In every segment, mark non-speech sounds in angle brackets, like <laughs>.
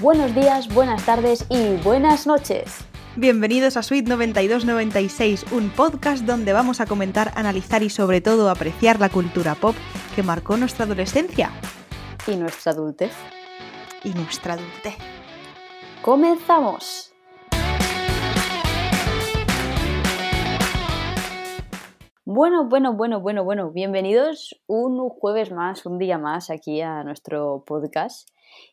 Buenos días, buenas tardes y buenas noches. Bienvenidos a Suite 9296, un podcast donde vamos a comentar, analizar y sobre todo apreciar la cultura pop que marcó nuestra adolescencia. Y nuestra adultez. Y nuestra adultez. ¡Comenzamos! Bueno, bueno, bueno, bueno, bueno. Bienvenidos un jueves más, un día más aquí a nuestro podcast.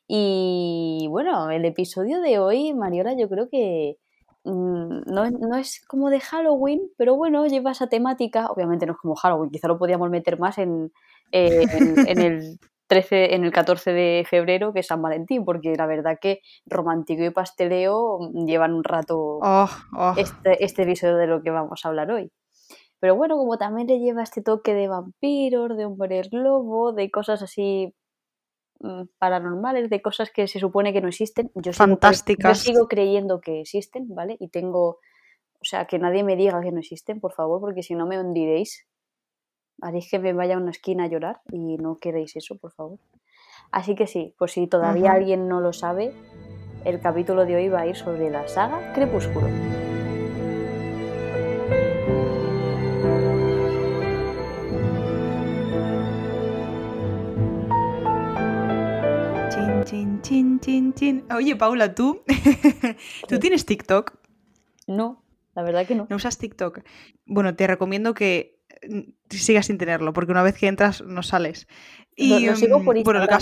Y bueno, el episodio de hoy, Mariola, yo creo que mm, no, es como de Halloween, pero bueno, lleva esa temática. Obviamente no es como Halloween, quizá lo podíamos meter más en, eh, en, el 13, en el 14 de febrero, que es San Valentín, porque la verdad que romántico y pasteleo llevan un rato oh, oh. Este, este episodio de lo que vamos a hablar hoy. Pero bueno, como también le lleva este toque de vampiros, de hombres lobo, de cosas así paranormales, de cosas que se supone que no existen. Yo Fantásticas. Sigo, yo sigo creyendo que existen, ¿vale? Y tengo, o sea, que nadie me diga que no existen, por favor, porque si no me hundiréis. Haréis que me vaya a una esquina a llorar y no queréis eso, por favor. Así que sí, pues si todavía alguien no lo sabe, el capítulo de hoy va a ir sobre la saga Crepúsculo. Chin, chin. Oye, Paula, ¿tú? <laughs> ¿Tú tienes TikTok? No, la verdad que no. ¿No usas TikTok? Bueno, te recomiendo que mm, sigas sin tenerlo, porque una vez que entras no sales. Y, lo, sigo por Instagram.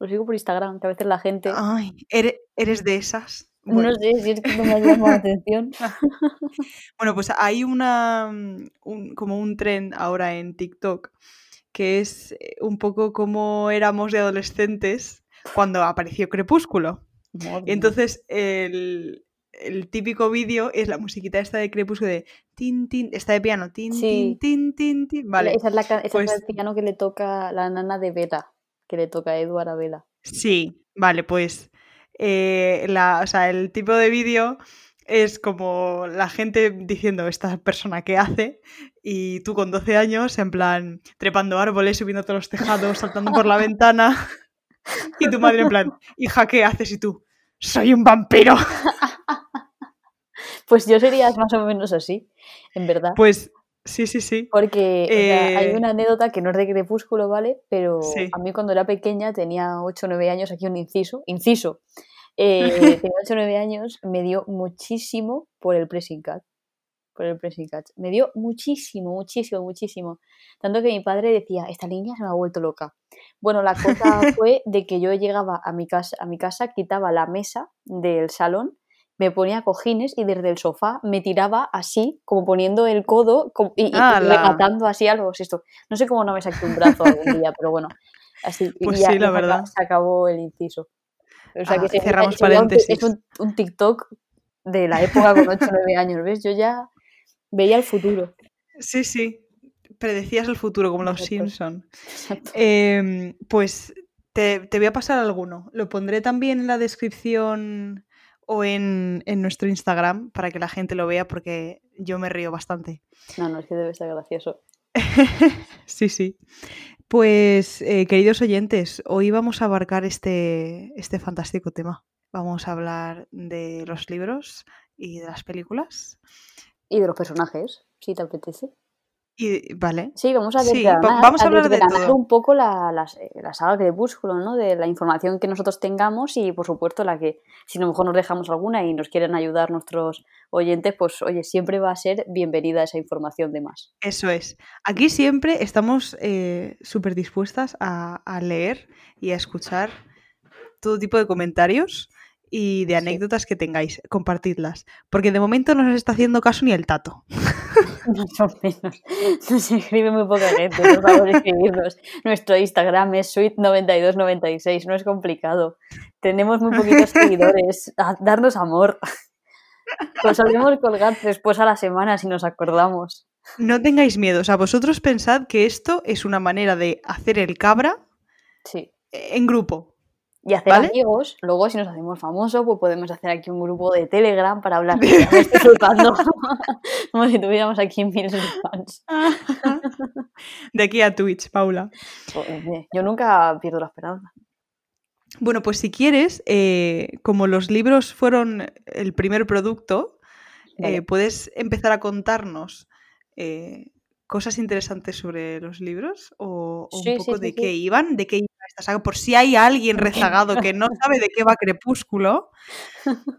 Lo sigo por Instagram, que a veces la gente... Ay, ¿eres, de esas? No sé si es que no me <laughs> llama la atención. <laughs> bueno, pues hay una mm, como un tren ahora en TikTok que es eh, un poco como éramos de adolescentes cuando apareció Crepúsculo. Y entonces el, típico vídeo es la musiquita esta de Crepúsculo de tin, tin, esta de piano, tin, tin, tin, tin, tin. Vale. Esa es, la, esa pues es el piano que le toca la nana de Vela, que le toca a Eduard a Vela. Sí, vale, pues eh, la, o sea, el tipo de vídeo es como la gente diciendo esta persona qué hace y tú con 12 años en plan trepando árboles, subiendo todos los tejados, saltando por la <laughs> ventana. <laughs> Y tu madre en plan, hija, ¿qué haces? Y tú, soy un vampiro. <laughs> Pues yo sería más o menos así, en verdad. Pues sí, sí, sí. Porque hay eh, una anécdota que no es de crepúsculo, ¿vale? Pero a mí cuando era pequeña, tenía 8 o 9 años, aquí un inciso, inciso. Eh, <laughs> tenía 8 o 9 años, me dio muchísimo por el pressing cat por el pressing catch. Me dio muchísimo, muchísimo, muchísimo. Tanto que mi padre decía, esta niña se me ha vuelto loca. Bueno, la cosa <laughs> fue de que yo llegaba a mi casa, a mi casa quitaba la mesa del salón, me ponía cojines y desde el sofá me tiraba así, como poniendo el codo y, matando así algo. Esto. No sé cómo no me saqué un brazo algún día, pero bueno. Así, pues sí, la verdad. Se acabó el inciso. O sea, ah, que cerramos paréntesis. Es un, un, TikTok de la época con 8 o 9 años, ¿ves? Yo ya Veía el futuro. Sí, sí. Predecías el futuro, como los Simpson. Em, pues te, voy a pasar alguno. Lo pondré también en la descripción o en, nuestro Instagram para que la gente lo vea porque yo me río bastante. No, no, es que debe ser gracioso. <laughs> sí, sí. Pues, eh, queridos oyentes, hoy vamos a abarcar este, este fantástico tema. Vamos a hablar de los libros y de las películas. Y de los personajes, si te apetece. Y, vale. Sí, vamos a ver vamos a, hablar de todo. un poco la, la, la saga Crepúsculo, ¿no? De la información que nosotros tengamos y, por supuesto, la que, si a lo mejor nos dejamos alguna y nos quieren ayudar nuestros oyentes, pues, oye, siempre va a ser bienvenida esa información de más. Eso es. Aquí siempre estamos eh, súper dispuestas a, a leer y a escuchar todo tipo de comentarios y de anécdotas que tengáis, compartidlas. Porque de momento no nos está haciendo caso ni el tato. <laughs> Más o menos. Nos escribe muy poca gente, por favor, escribirnos. Nuestro Instagram es sweet9296, no es complicado. Tenemos muy poquitos <laughs> seguidores. darnos amor. Pues solemos colgar después a la semana si nos acordamos. No tengáis miedo, o sea, vosotros pensad que esto es una manera de hacer el cabra sí. en grupo y hacer amigos. Luego, si nos hacemos famosos, pues podemos hacer aquí un grupo de Telegram para hablar. Me estoy flipando. Como si tuviéramos aquí miles de fans. De aquí a Twitch, Paula. Pues, yo nunca pierdo la esperanza. Bueno, pues si quieres, eh, como los libros fueron el primer producto, eh, puedes empezar a contarnos eh, cosas interesantes sobre los libros o, un poco de qué iban, de qué esta saga, por si hay alguien rezagado que no <laughs> sabe de qué va Crepúsculo,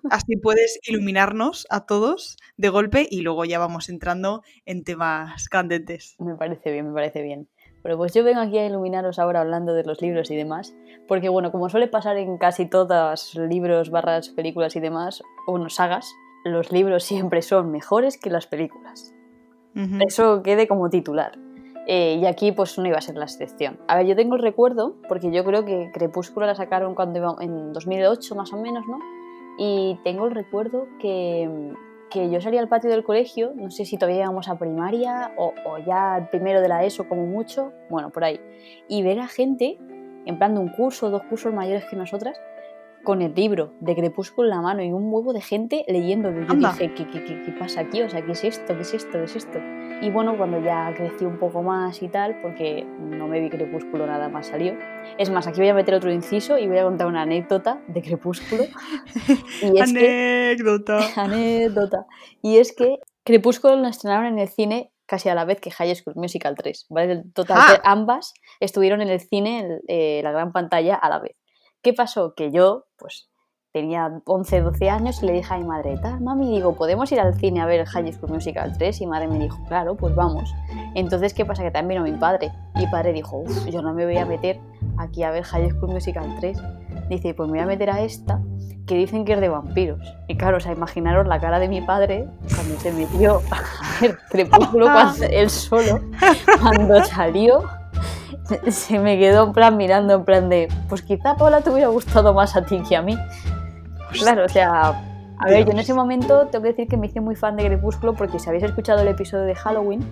así puedes iluminarnos a todos de golpe y luego ya vamos entrando en temas candentes. Me parece bien, me parece bien. Pero pues yo vengo aquí a iluminaros ahora hablando de los libros y demás, porque bueno, como suele pasar en casi todos libros, barras, películas y demás, o sagas, los libros siempre son mejores que las películas. Eso quede como titular. Eh, y aquí pues no iba a ser la excepción. A ver, yo tengo el recuerdo, porque yo creo que Crepúsculo la sacaron cuando iba en 2008 más o menos, ¿no? Y tengo el recuerdo que, que yo salía al patio del colegio, no sé si todavía íbamos a primaria o, ya primero de la ESO como mucho, bueno, por ahí, y ver a gente, en plan de un curso, dos cursos mayores que nosotras, con el libro de Crepúsculo en la mano y un huevo de gente leyendo. Yo dije, ¿qué, qué, qué, qué pasa aquí? O sea, ¿qué es esto? ¿Qué es esto? ¿Qué es esto? Y bueno, cuando ya crecí un poco más y tal, porque no me vi Crepúsculo, nada más salió. Es más, aquí voy a meter otro inciso y voy a contar una anécdota de Crepúsculo. <laughs> Y es anécdota. <laughs> anécdota. Y es que Crepúsculo lo estrenaron en el cine casi a la vez que High School Musical 3. ¿vale? Total, ah. ambas estuvieron en el cine, en eh, la gran pantalla, a la vez. ¿Qué pasó? Que yo, pues, tenía 11, 12 años y le dije a mi madre, mami, digo, ¿podemos ir al cine a ver High School Musical 3? Y madre me dijo, claro, pues vamos. Entonces, ¿qué pasa? Que también vino mi padre. Y mi padre dijo, uff, yo no me voy a meter aquí a ver High School Musical 3. Dice, pues me voy a meter a esta, que dicen que es de vampiros. Y claro, o sea, imaginaros la cara de mi padre cuando se metió <laughs> a ver Crepúsculo cuando <laughs> él solo, cuando salió <laughs> se me quedó en plan mirando, en plan de, pues quizá Paula te hubiera gustado más a ti que a mí. Claro, o sea, a ver, yo en ese momento tengo que decir que me hice muy fan de Crepúsculo porque si habéis escuchado el episodio de Halloween,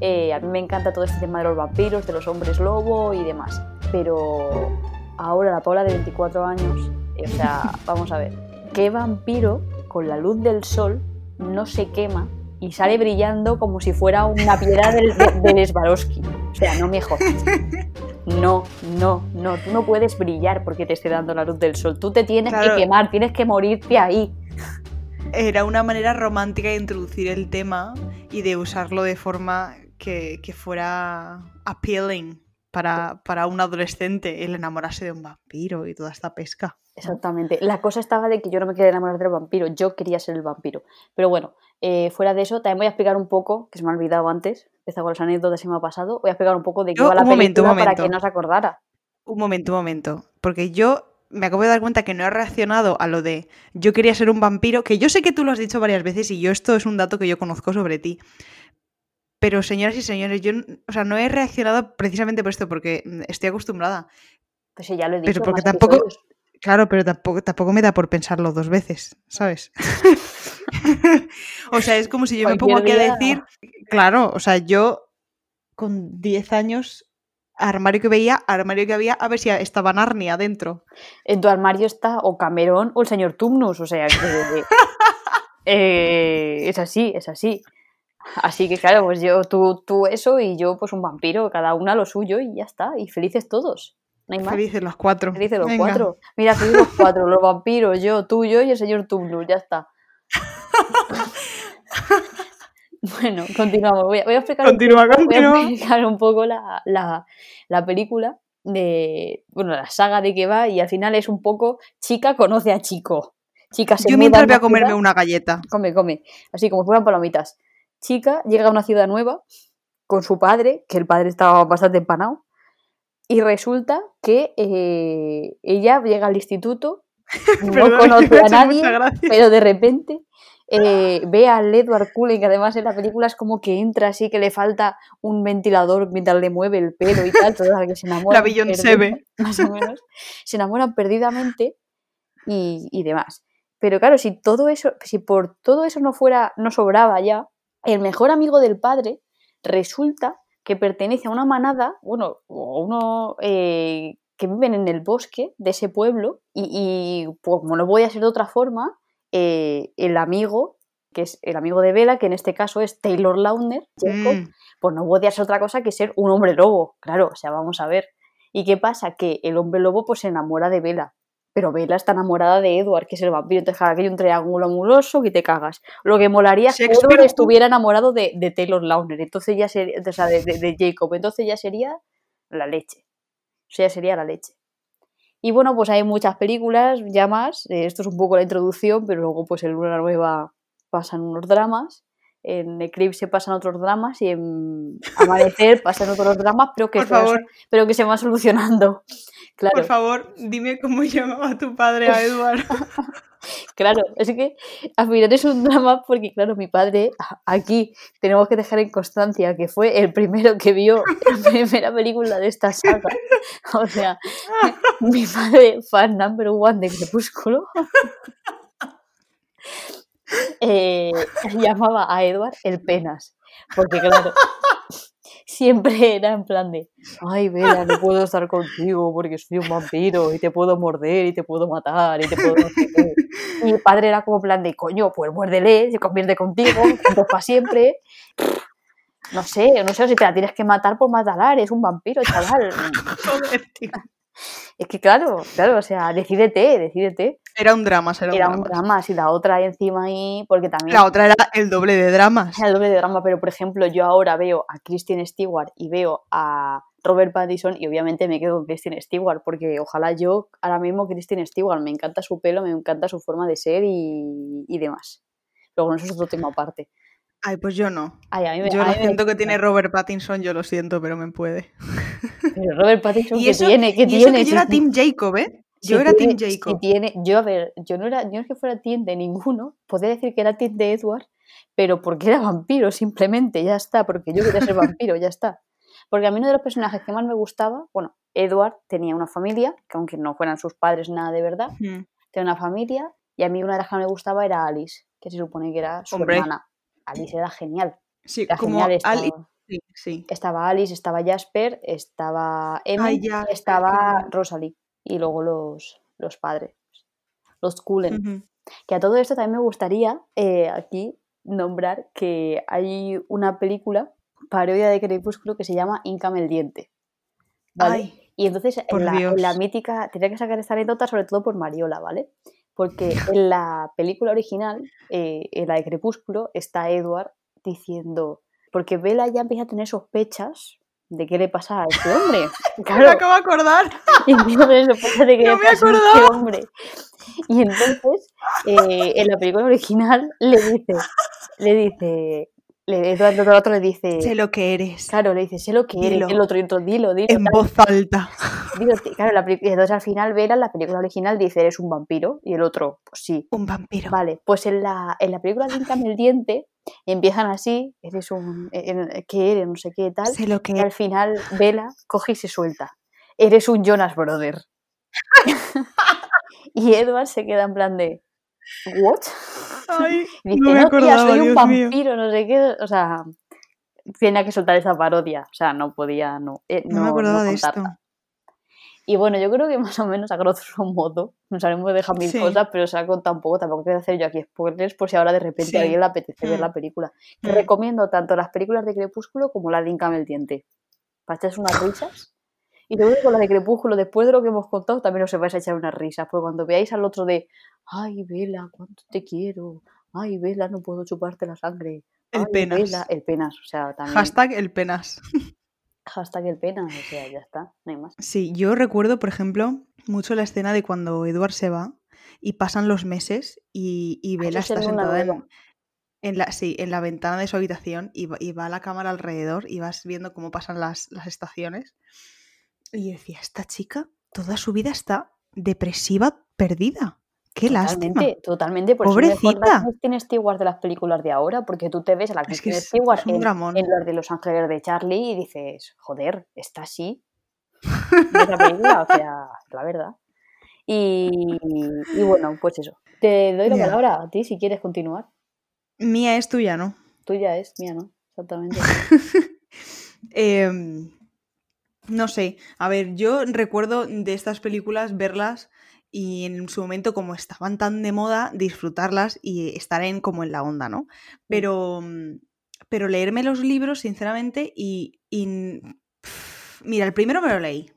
eh, a mí me encanta todo este tema de los vampiros, de los hombres lobo y demás. Pero ahora la Paula de 24 años, eh, o sea, vamos a ver, ¿qué vampiro con la luz del sol no se quema y sale brillando como si fuera una piedra del, del Swarovski. O sea, no me jodas. No, no, no, tú no puedes brillar porque te esté dando la luz del sol. Tú te tienes que quemar, tienes que morirte ahí. Era una manera romántica de introducir el tema y de usarlo de forma que, que fuera appealing para, para un adolescente, el enamorarse de un vampiro y toda esta pesca. Exactamente. La cosa estaba de que yo no me quería enamorar del vampiro, yo quería ser el vampiro. Pero bueno, eh, fuera de eso, también voy a explicar un poco, que se me ha olvidado antes, empezó con las anécdotas y me ha pasado, voy a explicar un poco de qué va la película para que no se acordara. Un momento, un momento, porque yo me acabo de dar cuenta que no he reaccionado a lo de yo quería ser un vampiro, que yo sé que tú lo has dicho varias veces y yo esto es un dato que yo conozco sobre ti. Pero señoras y señores, yo o sea, no he reaccionado precisamente por esto, porque estoy acostumbrada. Pues sí, ya lo he dicho. Pero porque tampoco, Claro, pero tampoco, tampoco me da por pensarlo dos veces, ¿sabes? <laughs> o sea, es como si yo me pongo aquí a decir, claro, o sea, yo con 10 años, armario que veía, armario que había, a ver si estaba Narnia dentro. En tu armario está o Camerón o el señor Tumnus, o sea, eh, es así, es así. Así que claro, pues yo, tú, tú eso y yo pues un vampiro, cada una lo suyo y ya está, y felices todos. No hay más. Felices los cuatro. Felices los cuatro. Mira, felices los cuatro, los vampiros, yo, tú, yo y el señor Tumblr, ya está. <laughs> bueno, continuamos. Voy a, explicar, un poco, un poco la, la, la, película de. Bueno, la saga de que va y al final es un poco chica conoce a chico. Chica se Yo mientras voy a comerme una galleta. Come, come. Así como fueran palomitas. Chica llega a una ciudad nueva con su padre, que el padre estaba bastante empanado y resulta que eh, ella llega al instituto, <laughs> no conoce a nadie, pero de repente eh, ve al Edward Cullen, que además en la película es como que entra así, que le falta un ventilador mientras le mueve el pelo y tal, toda que se enamora. <laughs> La se ve. Más o menos. Se enamoran perdidamente y, y demás. Pero claro, si todo eso, si por todo eso no fuera, no sobraba ya, el mejor amigo del padre resulta que pertenece a una manada, bueno, o uno eh, que viven en el bosque de ese pueblo y, pues, como no voy a ser de otra forma, eh, el amigo, que es el amigo de Vela, que en este caso es Taylor Lautner, mm. pues no podía ser otra cosa que ser un hombre lobo, claro, o sea, vamos a ver. ¿Y qué pasa? Que el hombre lobo pues se enamora de Vela pero Bella está enamorada de Edward, que es el vampiro. Entonces, claro, hay un triángulo amuloso que te cagas. Lo que molaría es que Edward estuviera enamorado de, de Taylor Lautner, entonces ya sería, o sea, de, de, Jacob, entonces ya sería la leche. O sea, ya sería la leche. Y bueno, pues hay muchas películas ya más. Eh, esto es un poco la introducción, pero luego, pues en Luna Nueva pasan unos dramas en Eclipse pasan otros dramas y en Amanecer <laughs> pasan otros dramas, pero que, <laughs> pero que se van solucionando. Claro. Por favor, dime cómo llamaba tu padre a Eduardo. <laughs> claro, es que al final es un drama porque, claro, mi padre, aquí tenemos que dejar en constancia que fue el primero que vio la primera película de esta saga. O sea, mi padre, fan number one de Crepúsculo eh, llamaba a Edward el penas. Porque claro, siempre era en plan de, ay, Vela, no puedo estar contigo porque soy un vampiro y te puedo morder y te puedo matar y te puedo... Y mi padre era como plan de, coño, pues muérdele, se convierte contigo, para siempre. No sé, no sé si te la tienes que matar por matar, es un vampiro, chaval. <laughs> Es que claro, claro, o sea, decídete, decídete. Era un drama, era, era un drama. y la otra encima ahí, porque también... La otra era el doble de dramas. Era el doble de drama, pero por ejemplo, yo ahora veo a Kristen Stewart y veo a Robert Pattinson y obviamente me quedo con Kristen Stewart, porque ojalá yo ahora mismo Kristen Stewart, me encanta su pelo, me encanta su forma de ser y, y demás. Luego, eso es otro tema aparte. Ay, pues yo no. yo lo siento que tiene Robert Pattinson, yo lo siento, pero me puede. Pero Robert Pattinson, ¿qué tiene? ¿Qué tiene? yo era Team Jacob, ¿eh? Yo era Team Jacob. tiene, yo, a ver, yo no era, yo no es que fuera Team de ninguno, podría decir que era Team de Edward, pero porque era vampiro, simplemente, ya está, porque yo quería ser vampiro, ya está. Porque a mí uno de los personajes que más me gustaba, bueno, Edward tenía una familia, que aunque no fueran sus padres nada de verdad, tenía una familia, y a mí una de las que más me gustaba era Alice, que se supone que era su hermana. Alice era genial. Sí, como Alice. Sí, Estaba Alice, estaba Jasper, estaba Emma, estaba Rosalie y luego los, los padres, los Cullen. Que a todo esto también me gustaría eh, aquí nombrar que hay una película parodia de Crepúsculo que se llama Incame el Diente. ¿vale? y entonces en la, mítica, tenía que sacar esta anécdota sobre todo por Mariola, ¿vale? Porque <laughs> en la película original, eh, en la de Crepúsculo, está Edward diciendo, porque Bella ya empieza a tener sospechas de qué le pasa a este hombre. <laughs> Claro. Me acabo de acordar. <laughs> Y empieza a tener sospechas de qué le pasa a este hombre. Y entonces, eh, en la película original, le dice, le dice, le, el otro le dice. Sé lo que eres. Claro, le dice, sé lo que eres. El otro, y otro, dilo, dilo. En voz alta. Dilo, <laughs> claro, la, entonces al final Vera, la película original, dice, eres un vampiro. Y el otro, pues sí. Un vampiro. Vale, pues en la, en la película de el Diente, empiezan así, eres un. Eh, ¿Qué eres? No sé qué tal. Sé lo que y al final Vela coge y se suelta. Eres un Jonas Brother. <laughs> <laughs> y Edward se queda en plan de. ¿What? Ay, <laughs> no me acordaba, soy un vampiro, no sé qué. O sea, tenía que soltar esa parodia. O sea, no podía, no. Eh, no, me acordaba de esto. Y bueno, yo creo que más o menos a grosso modo, nos haremos dejar mil cosas, pero se ha contado un poco, tampoco quiero hacer yo aquí spoilers por si ahora de repente a alguien le apetece ver mm. la película. Mm. recomiendo tanto las películas de Crepúsculo como la de Incame el Diente. Para echarse unas risas. Y seguro que con la de Crepúsculo, después de lo que hemos contado, también os vais a echar unas risas. Porque cuando veáis al otro de, ay, Vela, cuánto te quiero. Ay, Vela, no puedo chuparte la sangre. El penas. el penas, o sea, también. Hashtag el penas. <laughs> Hashtag el penas, o sea, ya está, no hay más. Sí, yo recuerdo, por ejemplo, mucho la escena de cuando Edward se va y pasan los meses y, y Bella está sentada en, en, la, sí, en la ventana de su habitación y va, y va la cámara alrededor y vas viendo cómo pasan las, las estaciones. Y decía, esta chica toda su vida está depresiva, perdida. Qué totalmente, lástima. Totalmente, por Pobrecita. Kristen Stewart de las películas de ahora, porque tú te ves a la Kristen es Stewart en, los de Los Ángeles de Charlie y dices, joder, está así. la película, o sea, la verdad. Y, y, bueno, pues eso. Te doy la palabra a ti si quieres continuar. Mía es tuya, ¿no? Tuya es, mía no, exactamente. <laughs> eh, no sé, a ver, yo recuerdo de estas películas verlas y en su momento como estaban tan de moda, disfrutarlas y estar en como en la onda, ¿no? Pero, mm, pero leerme los libros, sinceramente, y, mira, el primero me lo leí.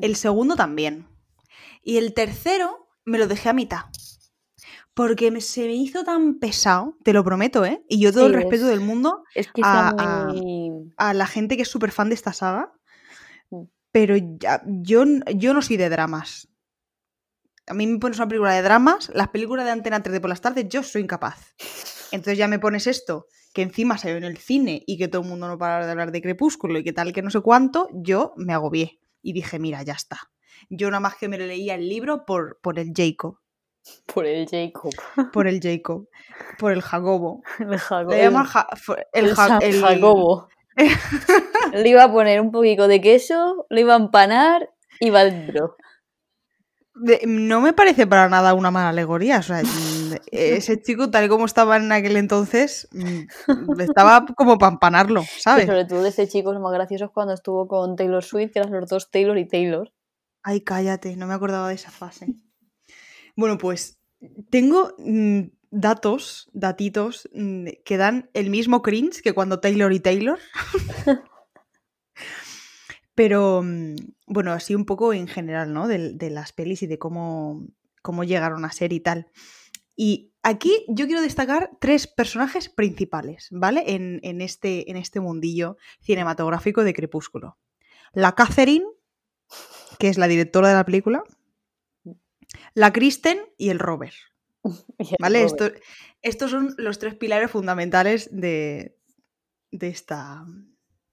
El segundo también. Y el tercero me lo dejé a mitad. Porque se me hizo tan pesado, te lo prometo, ¿eh? Y yo todo el respeto del mundo a, la gente que es súper fan de esta saga. Mm. Pero ya, yo, yo no soy de dramas. A mí me pones una película de dramas, las películas de Antena 3 de por las tardes, yo soy incapaz. Entonces ya me pones esto, que encima salió en el cine y que todo el mundo no para de hablar de Crepúsculo y que tal, que no sé cuánto, yo me agobié. Y dije, mira, ya está. Yo nada más que me leía el libro por, por el Jacob. Por el Jacob. <laughs> Por el Jacob. Por el Jacobo. El Jacobo. Le llaman el, Jacobo. <laughs> Le iba a poner un poquito de queso, lo iba a empanar y va dentro. No me parece para nada una mala alegoría. O sea, mm, <laughs> ese chico, tal y como estaba en aquel entonces, mm, estaba como para empanarlo, ¿sabes? sobre todo ese chico, lo más gracioso es cuando estuvo con Taylor Swift, que eran los dos Taylor y Taylor. Ay, cállate, no me acordaba de esa fase. Bueno, pues tengo mm, datos, datitos, que dan el mismo cringe que cuando Taylor y Taylor. <laughs> Pero, mm, bueno, así un poco en general, ¿no? De, las pelis y de cómo, cómo llegaron a ser y tal. Y aquí yo quiero destacar tres personajes principales, ¿vale? En, este, en este mundillo cinematográfico de Crepúsculo. La Catherine, que es la directora de la película. La Kristen y el Robert. <laughs> ¿Vale? estos son los tres pilares fundamentales de, de esta,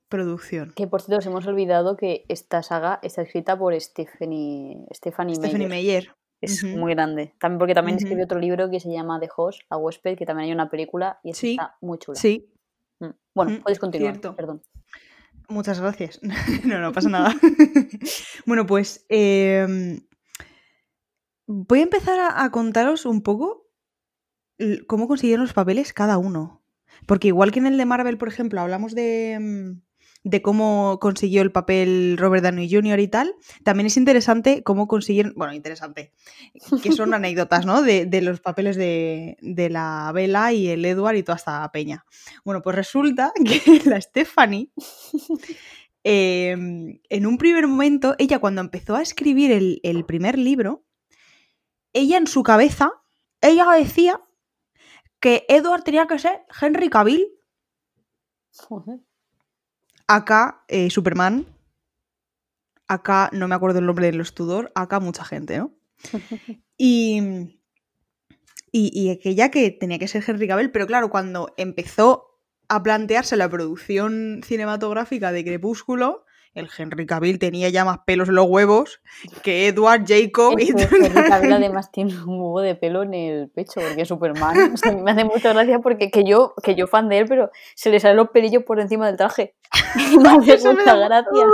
producción. Que por cierto, nos hemos olvidado que esta saga está escrita por Stephanie, Stephanie, Stephanie Meyer. Es muy grande. También porque también escribió otro libro que se llama The Host, a Huésped, que también hay una película y está muy chula. Sí. Mm. Bueno, puedes continuar, perdón. Muchas gracias. <laughs> no, no pasa nada. <laughs> bueno, pues em, voy a empezar a contaros un poco cómo consiguieron los papeles cada uno. Porque igual que en el de Marvel, por ejemplo, hablamos de, em, de cómo consiguió el papel Robert Downey Jr. y tal, también es interesante cómo consiguieron, bueno, interesante, que son <laughs> anécdotas, ¿no? De, los papeles de, la Bella y el Edward y toda esta peña. Bueno, pues resulta <laughs> que la Stephanie, <laughs> em, en un primer momento, ella cuando empezó a escribir el, el primer libro, ella en su cabeza, ella decía que Edward tenía que ser Henry Cavill. Acá, eh, Superman. Acá, no me acuerdo el nombre de los Tudor. Acá, mucha gente, ¿no? <laughs> y, y, aquella que tenía que ser Henry Cavill, pero claro, cuando empezó a plantearse la producción cinematográfica de Crepúsculo, el Henry Cavill tenía ya más pelos en los huevos que Edward Jacob. y <laughs> Henry Cavill además tiene un huevo de pelo en el pecho, porque es Superman. me hace mucha gracia porque que yo, que yo fan de él, pero se le salen los pelillos por encima del traje. <laughs> me hace mucha gracia.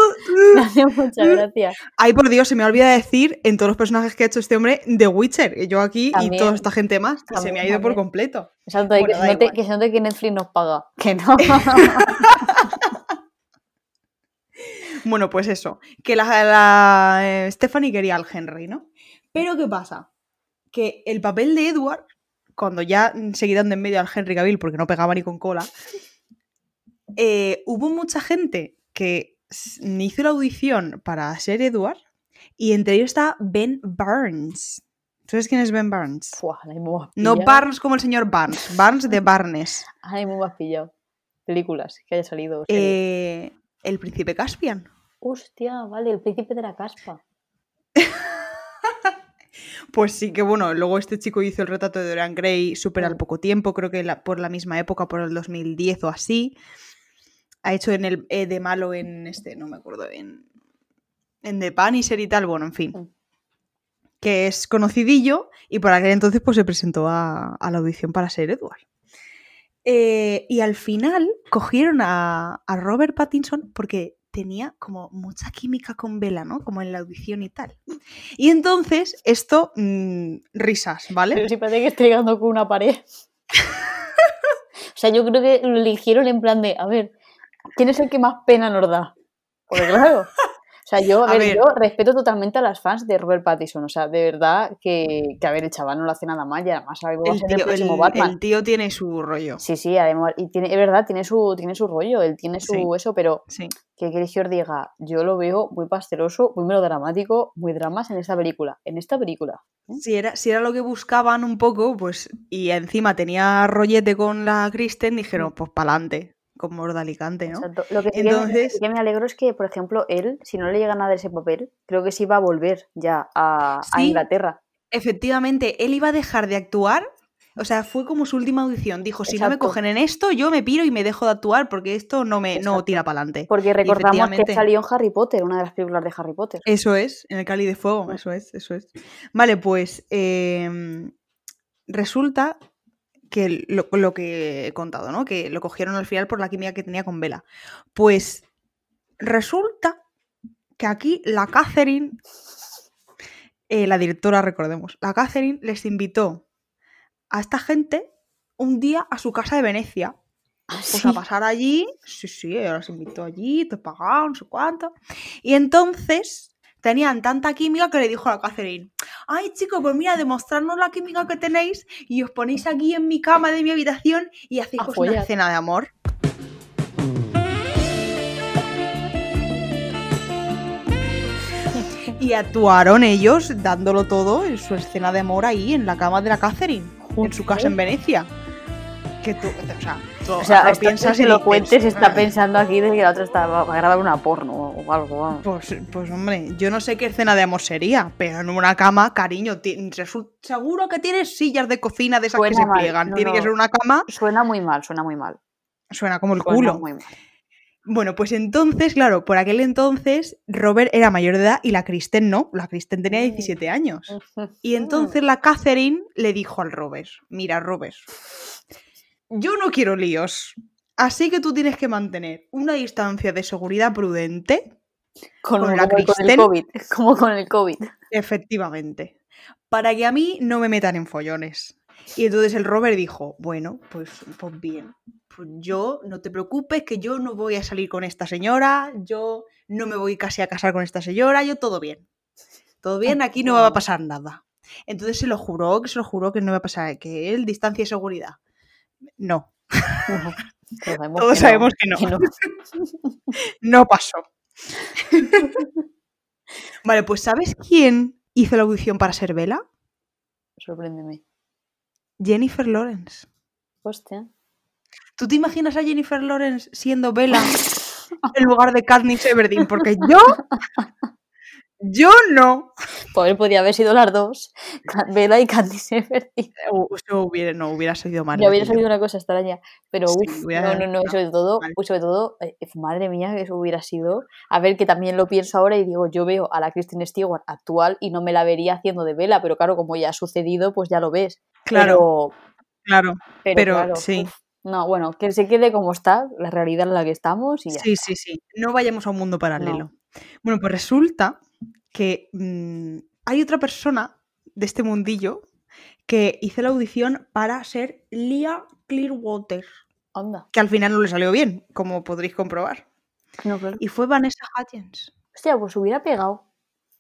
Me hace mucha gracia. Ay, por Dios, se me olvida decir en todos los personajes que ha hecho este hombre The Witcher. Yo aquí y toda esta gente más, se me ha ido por completo. Exacto, que, se note, que se note que Netflix nos paga. Que no. <laughs> Bueno, pues eso, que la, eh, Stephanie quería al Henry, ¿no? Pero ¿qué pasa? Que el papel de Edward, cuando ya se quitando en medio al Henry Cavill porque no pegaba ni con cola, eh, hubo mucha gente que hizo la audición para ser Edward y entre ellos está Ben Barnes. ¿Sabes quién es Ben Barnes? no Barnes como el señor Barnes, Barnes de Barnes. Ay, muy más pillado. Películas que haya salido. Eh, el príncipe Caspian. Hostia, vale, el príncipe de la caspa. <laughs> pues sí, que bueno, luego este chico hizo el retrato de Dorian Gray súper al poco tiempo, creo que por la misma época, por el 2010 o así. Ha hecho en el de malo en este, no me acuerdo, en, en The Punisher y tal, bueno, en fin. Mm. Que es conocidillo y por aquel entonces pues se presentó a, la audición para ser Edward. Eh, y al final cogieron a, a Robert Pattinson porque tenía como mucha química con Vela, ¿no? Como en la audición y tal. Y entonces, esto, mm, risas, ¿vale? Pero si parece que estoy llegando con una pared. o sea, yo creo que lo eligieron en plan de, a ver, ¿quién es el que más pena nos da? Porque claro, sea, yo, a, ver, yo respeto totalmente a las fans de Robert Pattinson. O sea, de verdad que, que a ver, el chaval no lo hace nada mal y además el, tío, el próximo Batman. El tío tiene su rollo. Sí, sí, además, y tiene, es verdad, tiene su, tiene su rollo, él tiene su eso, pero sí. que que os diga, yo lo veo muy pasteloso, muy melodramático, muy dramas en esta película. En esta película. ¿eh? Si, era, si era lo que buscaban un poco, pues, y encima tenía rollete con la Kristen, dijeron, mm. pues pa'lante como Morda Alicante, ¿no? Exacto. Lo que sí Entonces... que, me, alegro es que, por ejemplo, él, si no le llega nada de ese papel, creo que sí va a volver ya a, Inglaterra. Efectivamente, él iba a dejar de actuar. O sea, fue como su última audición. Dijo, si no me cogen en esto, yo me piro y me dejo de actuar porque esto no me no tira para adelante. Porque recordamos que salió en Harry Potter, una de las películas de Harry Potter. Eso es, en el Cali de Fuego, eso es, eso es. Vale, pues em, resulta que lo, que he contado, ¿no? Que lo cogieron al final por la química que tenía con Vela. Pues resulta que aquí la Catherine, eh, la directora, recordemos, la Catherine les invitó a esta gente un día a su casa de Venecia. ¿Ah, pues a pasar allí, sí, sí, los invitó allí, te pagaron, no sé cuánto. Y entonces tenían tanta química que le dijo a la Catherine, ay chicos, pues mira, demostrarnos la química que tenéis y os ponéis aquí en mi cama de mi habitación y hacéis pues una escena de amor. y actuaron ellos dándolo todo en su escena de amor ahí en la cama de la Catherine, en su casa en Venecia. Que tú, o sea, o sea piensas si lo cuentes, está ah". pensando aquí de que la otra está, va a grabar una porno o algo. Pues, pues hombre, yo no sé qué escena de amor sería, pero en una cama, cariño, seguro que tienes sillas de cocina de esas que se pliegan. Tiene que ser una cama. Suena muy mal, suena muy mal. Suena como el culo. Bueno, pues entonces, claro, por aquel entonces Robert era mayor de edad y la Kristen no. La Kristen tenía 17 mm. años. <laughs> Y entonces la Catherine le dijo al Robert, mira Robert, yo no quiero líos. Así que tú tienes que mantener una distancia de seguridad prudente con, la Con el COVID, <laughs> como con el COVID. Efectivamente. Para que a mí no me metan en follones. Y entonces el Robert dijo, bueno, pues, pues bien, pues yo no te preocupes, que yo no voy a salir con esta señora, yo no me voy casi a casar con esta señora, yo todo bien. Todo bien, aquí no va a pasar nada. Entonces se lo juró, que se lo juró que no va a pasar, que él distancia y seguridad. No. Todos sabemos que no. <laughs> no. pasó. <laughs> vale, pues ¿sabes quién hizo la audición para ser Vela? Sorpréndeme. Jennifer Lawrence. Hostia. ¿Tú te imaginas a Jennifer Lawrence siendo Vela <laughs> en lugar de Katniss Everdeen? Porque yo yo no. Pues podría haber sido las dos, Bella y Candice Everdeen. Eso hubiera, no hubiera salido mal. Hubiera salido una cosa extraña, pero uff, no, no, no, sobre todo, sobre todo, eh, madre mía, eso hubiera sido. A ver, que también lo pienso ahora y digo, yo veo a la Kristen Stewart actual y no me la vería haciendo de Bella, pero claro, como ya ha sucedido, pues ya lo ves. Claro, claro, pero, sí. No, bueno, que se quede como está, la realidad en la que estamos y ya. Sí, sí, sí. No vayamos a un mundo paralelo. Bueno, pues resulta que mm, hay otra persona de este mundillo que hizo la audición para ser Lia Clearwater. Anda. Que al final no le salió bien, como podréis comprobar. Y fue Vanessa Hudgens. Hostia, pues hubiera pegado.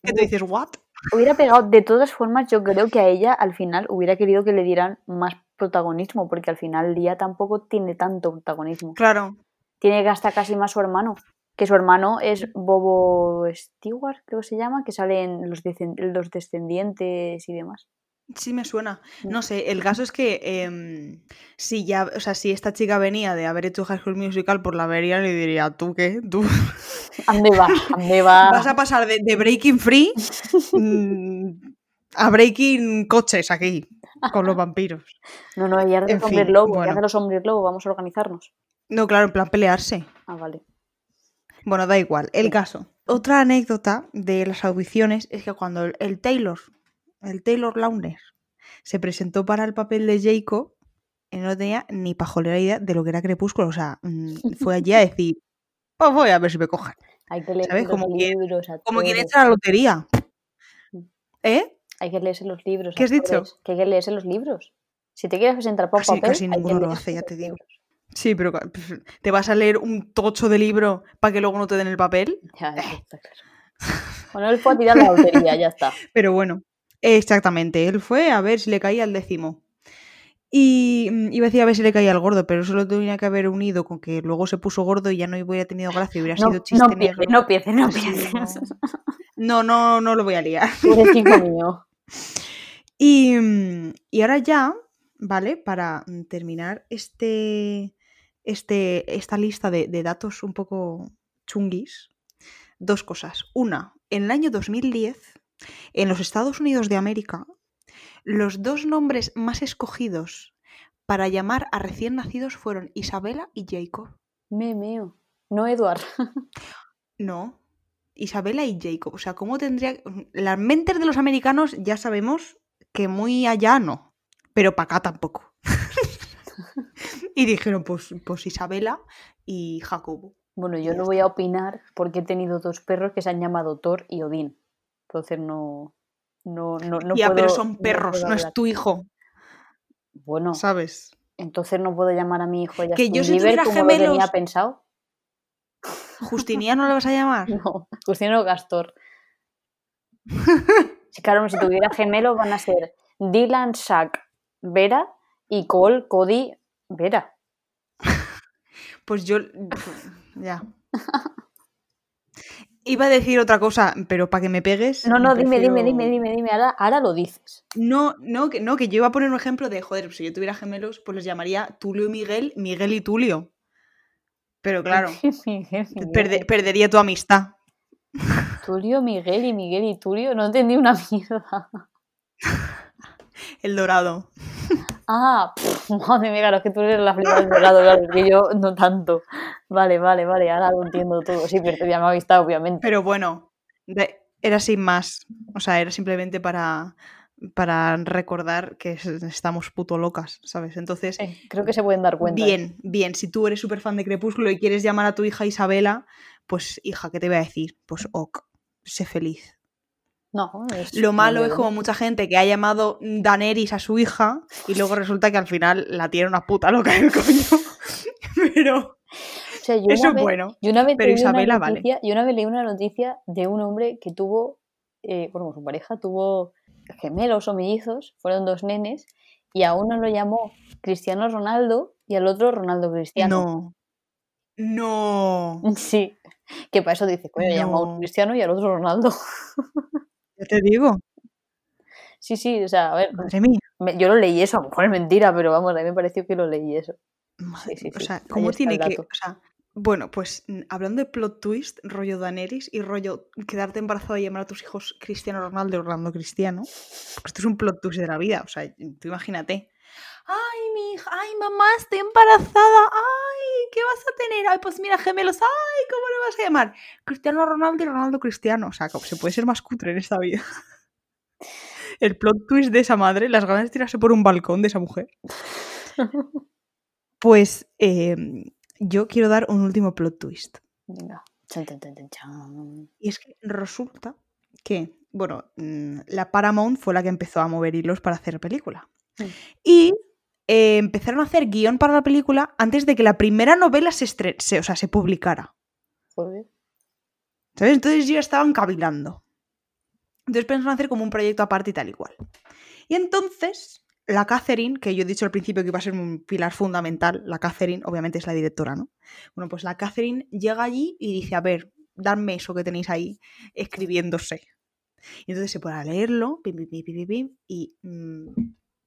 ¿Qué te dices, what? Hubiera pegado. De todas formas, yo creo que a ella al final hubiera querido que le dieran más protagonismo, porque al final Lia tampoco tiene tanto protagonismo. Claro. Tiene que hasta casi más su hermano que su hermano es Bobo Stewart, creo que se llama, que sale en los, los descendientes y demás. Sí, me suena. Mm. No sé, el caso es que em, si ya, o sea, si esta chica venía de haber hecho High School Musical, por la vería le diría, ¿tú qué? ¿Tú? <laughs> ¿Dónde va? ¿Dónde va? Vas a pasar de, Breaking Free mm, a Breaking Coches aquí, con los vampiros. No, no, ella hace los lobo, hace los hombres lobo, vamos a organizarnos. No, claro, en plan pelearse. Ah, vale. Bueno, da igual, el caso. Otra anécdota de las audiciones es que cuando el Taylor, el Taylor Lautner, se presentó para el papel de Jacob, él no tenía ni pajolera idea de lo que era Crepúsculo. O sea, mm, fue allí a decir, pues voy a ver si me cojan. Hay que leer ¿Sabes? Como libros. como quien echa la lotería. Mm. ¿Eh? Hay que leerse los libros. ¿Qué has dicho? Que hay que leerse los libros. Si te quieres presentar por casi, papel, casi ninguno lo hace, ya te digo. Sí, pero te vas a leer un tocho de libro para que luego no te den el papel. Ya, está claro. Bueno, él fue a tirar la lotería, ya está. <laughs> Pero bueno, exactamente, él fue a ver si le caía el décimo. Y mm, iba a decir a ver si le caía el gordo, pero eso lo tenía que haber unido con que luego se puso gordo y ya no hubiera tenido gracia, hubiera sido chiste no. No pienses, no pienses. No, no, no lo voy a liar. mío. <laughs> Y, mm, y ahora ya, ¿vale? Para mm, terminar este, este, esta lista de, de datos un poco chunguis, dos cosas. Una, en el año 2010, en los Estados Unidos de América, los dos nombres más escogidos para llamar a recién nacidos fueron Isabela y Jacob. Me meo. No Eduard. <laughs> no. Isabela y Jacob. O sea, ¿cómo tendría. Las mentes de los americanos ya sabemos que muy allá no. Pero para acá tampoco. <laughs> y dijeron, pues, pues Isabela y Jacobo. Bueno, yo no voy a opinar porque he tenido dos perros que se han llamado Thor y Odín. Entonces no. No, no, no ya, pero son perros, no, es tu hijo. Bueno. ¿Sabes? Entonces no puedo llamar a mi hijo ya Que yo si tuviera como gemelos... tenía pensado. ¿Justiniano le vas a llamar? <laughs> No, Justiniano Gastor. <laughs> sí, claro, si tuviera gemelos van a ser Dylan, Shaq, Vera y Cole, Cody, Vera. Pues yo. <laughs> Ya. Iba a decir otra cosa, pero para que me pegues. No, no, dime, dime, dime, dime, dime. Ahora, lo dices. No, no que, no, que yo iba a poner un ejemplo de, joder, si yo tuviera gemelos, pues les llamaría Tulio y Miguel, Miguel y Tulio. Pero claro, perdería tu amistad. Tulio, Miguel y Miguel y Tulio, no entendí una mierda. <laughs> El dorado. Ah, <laughs> madre mía, claro, es que tú eres la flipada del dorado, claro, que yo no tanto. Vale, vale, vale, ahora lo entiendo todo. Sí, pero te mi amistad, obviamente. Pero bueno, era sin más. O sea, era simplemente para, para recordar que estamos puto locas, ¿sabes? Entonces. creo que se pueden dar cuenta. Bien, bien. Si tú eres súper fan de Crepúsculo y quieres llamar a tu hija Isabela, pues hija, ¿qué te voy a decir? Pues ok, sé feliz. No, Lo malo es como mucha gente que ha llamado Daenerys a su hija y luego resulta que al final la tiene una puta loca el <laughs> coño. Pero eso es bueno. una vez pero Isabela vale. Yo una vez leí una noticia de un hombre que tuvo, eh, bueno, su pareja tuvo gemelos o mellizos, fueron dos nenes, y a uno lo llamó Cristiano Ronaldo y al otro Ronaldo Cristiano. No. No. <laughs> Sí. Que para eso dice, coño, llamó a un Cristiano y al otro Ronaldo. <laughs> Ya te digo. Sí, sí, o sea, a ver. Madre mía. yo lo leí eso, a lo mejor es mentira, pero vamos, a mí me pareció que lo leí eso. o sea, ¿cómo tiene que.? O sea, bueno, pues hablando de plot twist, rollo Daenerys y rollo quedarte embarazada y llamar a tus hijos Cristiano Ronaldo y Orlando Cristiano, porque esto es un plot twist de la vida, o sea, tú imagínate. Ay, mi hija, ay, mamá, estoy embarazada, ay, ¿qué vas a tener? Ay, pues mira, gemelos, ay, ¿cómo le vas a llamar? Cristiano Ronaldo y Ronaldo Cristiano, o sea, se puede ser más cutre en esta vida. <laughs> El plot twist de esa madre, las ganas de tirarse por un balcón de esa mujer. <laughs> Pues eh, yo quiero dar un último plot twist. Venga. Y es que resulta que, bueno, mm, la Paramount fue la que empezó a mover hilos para hacer película. Mm. Y eh, empezaron a hacer guion para la película antes de que la primera novela se, se, o sea, se publicara. Joder. ¿Sabes? Entonces ya estaban cavilando. Entonces pensaron hacer como un proyecto aparte y tal y cual. Y entonces la Catherine, que yo he dicho al principio que iba a ser un pilar fundamental, la Catherine, obviamente es la directora, ¿no? Bueno, pues la Catherine llega allí y dice, a ver, dadme eso que tenéis ahí escribiéndose. Y entonces se pone a leerlo, y mm,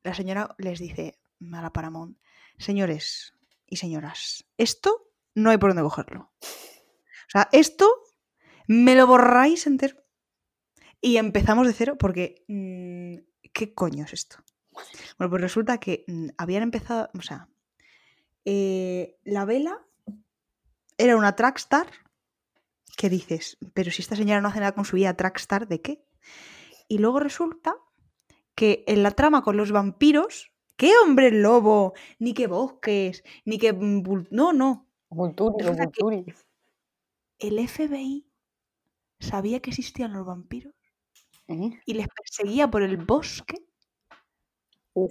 la señora les dice a la Paramount, señores y señoras, esto no hay por dónde cogerlo. O sea, esto me lo borráis entero. Y empezamos de cero porque, mm, ¿qué coño es esto? Bueno, pues resulta que mm, habían empezado, o sea, eh, la vela era una Trackstar que dices, pero si esta señora no hace nada con su vida, Trackstar, ¿de qué? Y luego resulta que en la trama con los vampiros, ¿qué hombre lobo? Ni qué bosques, ni qué... No, no. El FBI sabía que existían los vampiros ¿Eh? y les perseguía por el bosque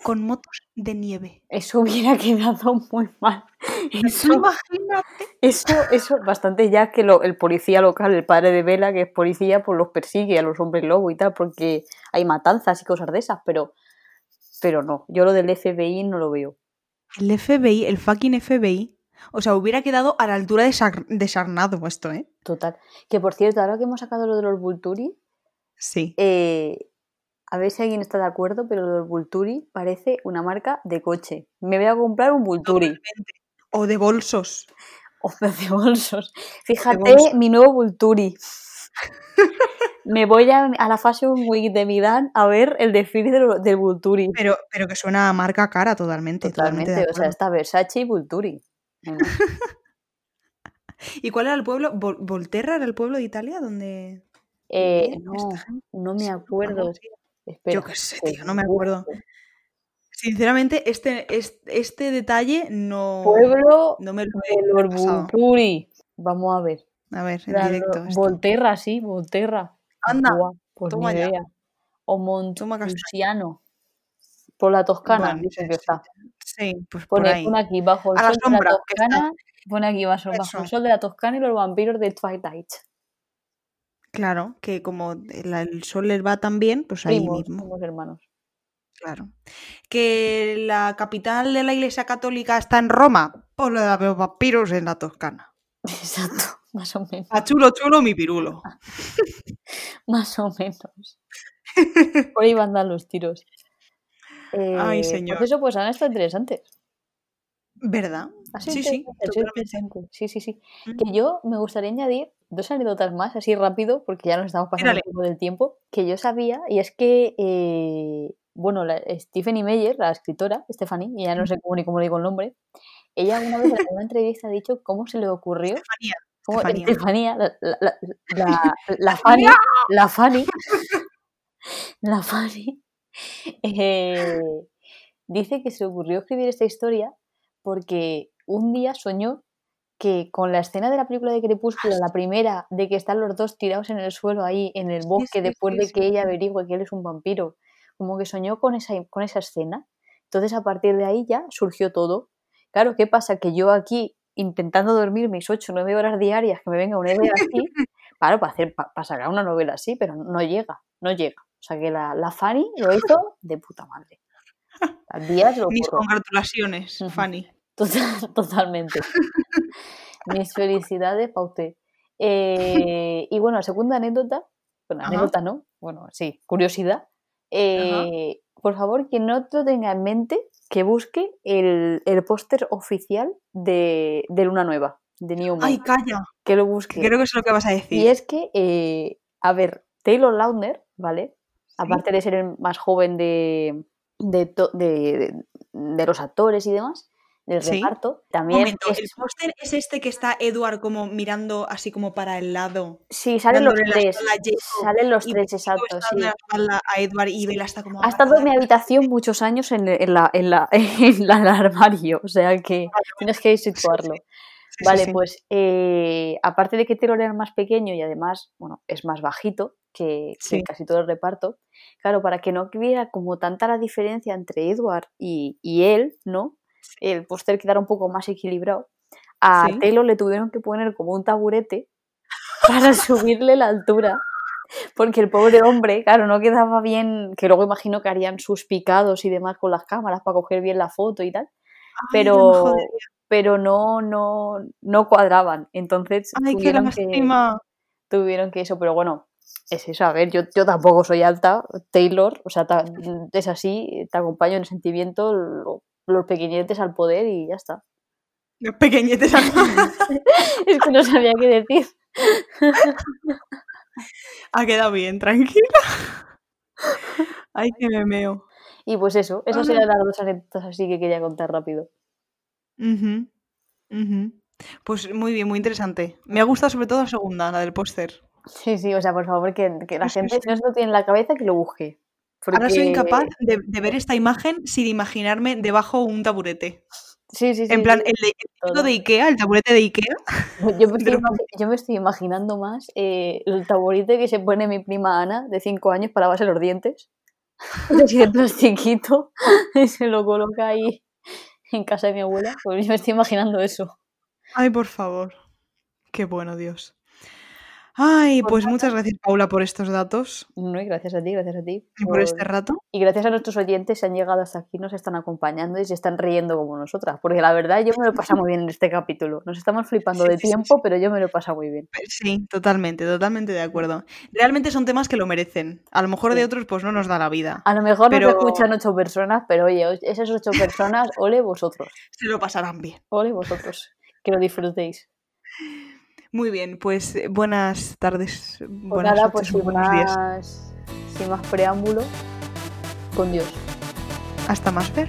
con motos de nieve. Eso <laughs> hubiera quedado muy mal. Eso, imagínate. Eso, eso, bastante ya que lo, el policía local, el padre de Vela, que es policía, pues los persigue a los hombres lobo y tal, porque hay matanzas y cosas de esas, pero, pero no, yo lo del FBI no lo veo. El FBI, el fucking FBI, o sea, hubiera quedado a la altura de, Sarnado esto, ¿eh? Total. Que por cierto, ahora que hemos sacado lo de los Vulturi, sí. Eh, a ver si alguien está de acuerdo, pero del Vulturi parece una marca de coche. Me voy a comprar un Vulturi. O de bolsos. O de <laughs> bolsos. Fíjate, mi nuevo Vulturi. Me voy a, la Fashion Week de Milán a ver el desfile del, del Vulturi. Pero, pero que suena a marca cara totalmente. Totalmente, o sea, está Versace y Vulturi. <laughs> ¿Y cuál era el pueblo? ¿Volterra era el pueblo de Italia donde.? Eh, no, no me acuerdo. Yo qué sé, tío, no me acuerdo. Sinceramente, este, este, detalle no. Pueblo no me lo de Vamos a ver. A ver, en directo. Volterra, sí, Volterra. Anda. pues toma ya. O Montluciano. Por la Toscana, dice que está. Sí, pues por ahí. Pone aquí bajo el sol de la Toscana. Pone aquí bajo, bajo el sol de la Toscana y los vampiros de Twilight. Claro, que como el, sol les va tan bien, pues ahí mismo. Somos hermanos. Claro. Que la capital de la Iglesia Católica está en Roma, pues lo de los vampiros en la Toscana. <laughs> Exacto, más o menos. A chulo chulo mi pirulo. <laughs> más o menos. Por ahí van a dar los tiros. Ay, pues señor. Pues eso, pues han estado interesantes. ¿Verdad? sí, sí, sí, sí, sí. Que yo me gustaría añadir dos anécdotas más, así rápido, porque ya nos estamos pasando un poco del tiempo, que yo sabía, y es que, eh, bueno, la, Stephanie Meyer, la escritora, Stephanie, y ya no sé cómo ni cómo le digo el nombre, ella una vez en una entrevista ha dicho cómo se le ocurrió. Estefanía. la, la, la, la, <laughs> Fanny, la Fanny, <laughs> la Fanny, eh, dice que se ocurrió escribir esta historia porque un día soñó que con la escena de la película de Crepúsculo, la primera, de que están los dos tirados en el suelo ahí en el bosque después de que ella averigüe que él es un vampiro, como que soñó con esa, con esa escena. Entonces a partir de ahí ya surgió todo. Claro, ¿qué pasa? Que yo aquí intentando dormir mis 8 o 9 horas diarias, que me venga una idea así, <laughs> claro, para, hacer, para, sacar una novela así, pero no llega, no llega. O sea que la, la Fanny lo hizo de puta madre. días lo Mis congratulaciones, Fanny. <laughs> totalmente. Mis felicidades para usted. Eh, y bueno, segunda anécdota, bueno, anécdota no, bueno, sí, curiosidad. Eh, por favor, quien no lo tenga en mente, que busque el, póster oficial de, Luna Nueva, de New ¡Ay, calla! Que lo busque. creo que es lo que vas a decir. Y es que, eh, a ver, Taylor Lautner, ¿vale? Aparte de ser el más joven de, de, de los actores y demás, del reparto. También ¿El póster es este que está Edward como mirando así como para el lado? Sí, salen los tres. Salen los tres, exacto. Sí. a Edward y Bella está como. Ha estado en mi habitación muchos años en, en, la, en, la, <laughs> en el armario, o sea que tienes que situarlo. vale, pues eh, aparte de que Taylor era más pequeño y además, bueno, es más bajito que, que, casi todo el reparto, claro, para que no hubiera como tanta la diferencia entre Edward y, y él, ¿no? El póster quedara un poco más equilibrado, a Taylor le tuvieron que poner como un taburete <laughs> para subirle la altura. Porque el pobre hombre, claro, no quedaba bien, que luego imagino que harían sus picados y demás con las cámaras para coger bien la foto y tal. pero, pero no, no, no cuadraban. Entonces tuvieron, que, tuvieron que eso, pero bueno, es eso, a ver, yo, yo tampoco soy alta, Taylor, o sea, es así, te acompaño en el sentimiento, lo, los pequeñetes al poder y ya está. Los pequeñetes al poder. <laughs> es que no sabía qué decir. ha quedado bien, tranquila. Ay, que me meo. Y pues eso, esas eran las dos anécdotas así que quería contar rápido. Pues muy bien, muy interesante. Me ha gustado sobre todo la segunda, la del póster. Sí, sí, o sea, por favor, que, la gente, si no se lo tiene en la cabeza, que lo busque. Ahora soy incapaz de, ver esta imagen sin imaginarme debajo un taburete. Sí, sí, sí. En plan, el, de, de Ikea, el taburete de Ikea. <laughs> Yo me, estoy, imaginando más eh, el taburete que se pone mi prima Ana, de 5 años, para lavarse los dientes. <laughs> de plastiquito <laughs> y se lo coloca ahí en casa de mi abuela. Pues yo me estoy imaginando eso. Ay, por favor. Qué bueno, Dios. Ay, pues, pues muchas gracias, Paula, por estos datos. No, y gracias a ti, gracias a ti. Y por, este rato. Y gracias a nuestros oyentes que han llegado hasta aquí, nos están acompañando y se están riendo como nosotras. Porque la verdad, yo me lo he pasado muy bien en este capítulo. Nos estamos flipando de tiempo, pero yo me lo he pasado muy bien. Sí, totalmente, totalmente de acuerdo. Realmente son temas que lo merecen. A lo mejor de otros, pues no nos da la vida. A lo mejor pero... nos escuchan ocho personas, pero oye, esas ocho personas, ole vosotros. <laughs> Se lo pasarán bien. Ole vosotros. Que lo disfrutéis. Muy bien, pues eh, buenas tardes, pues buenas nada, pues buenos días. Sin más preámbulo, con Dios. Hasta más ver.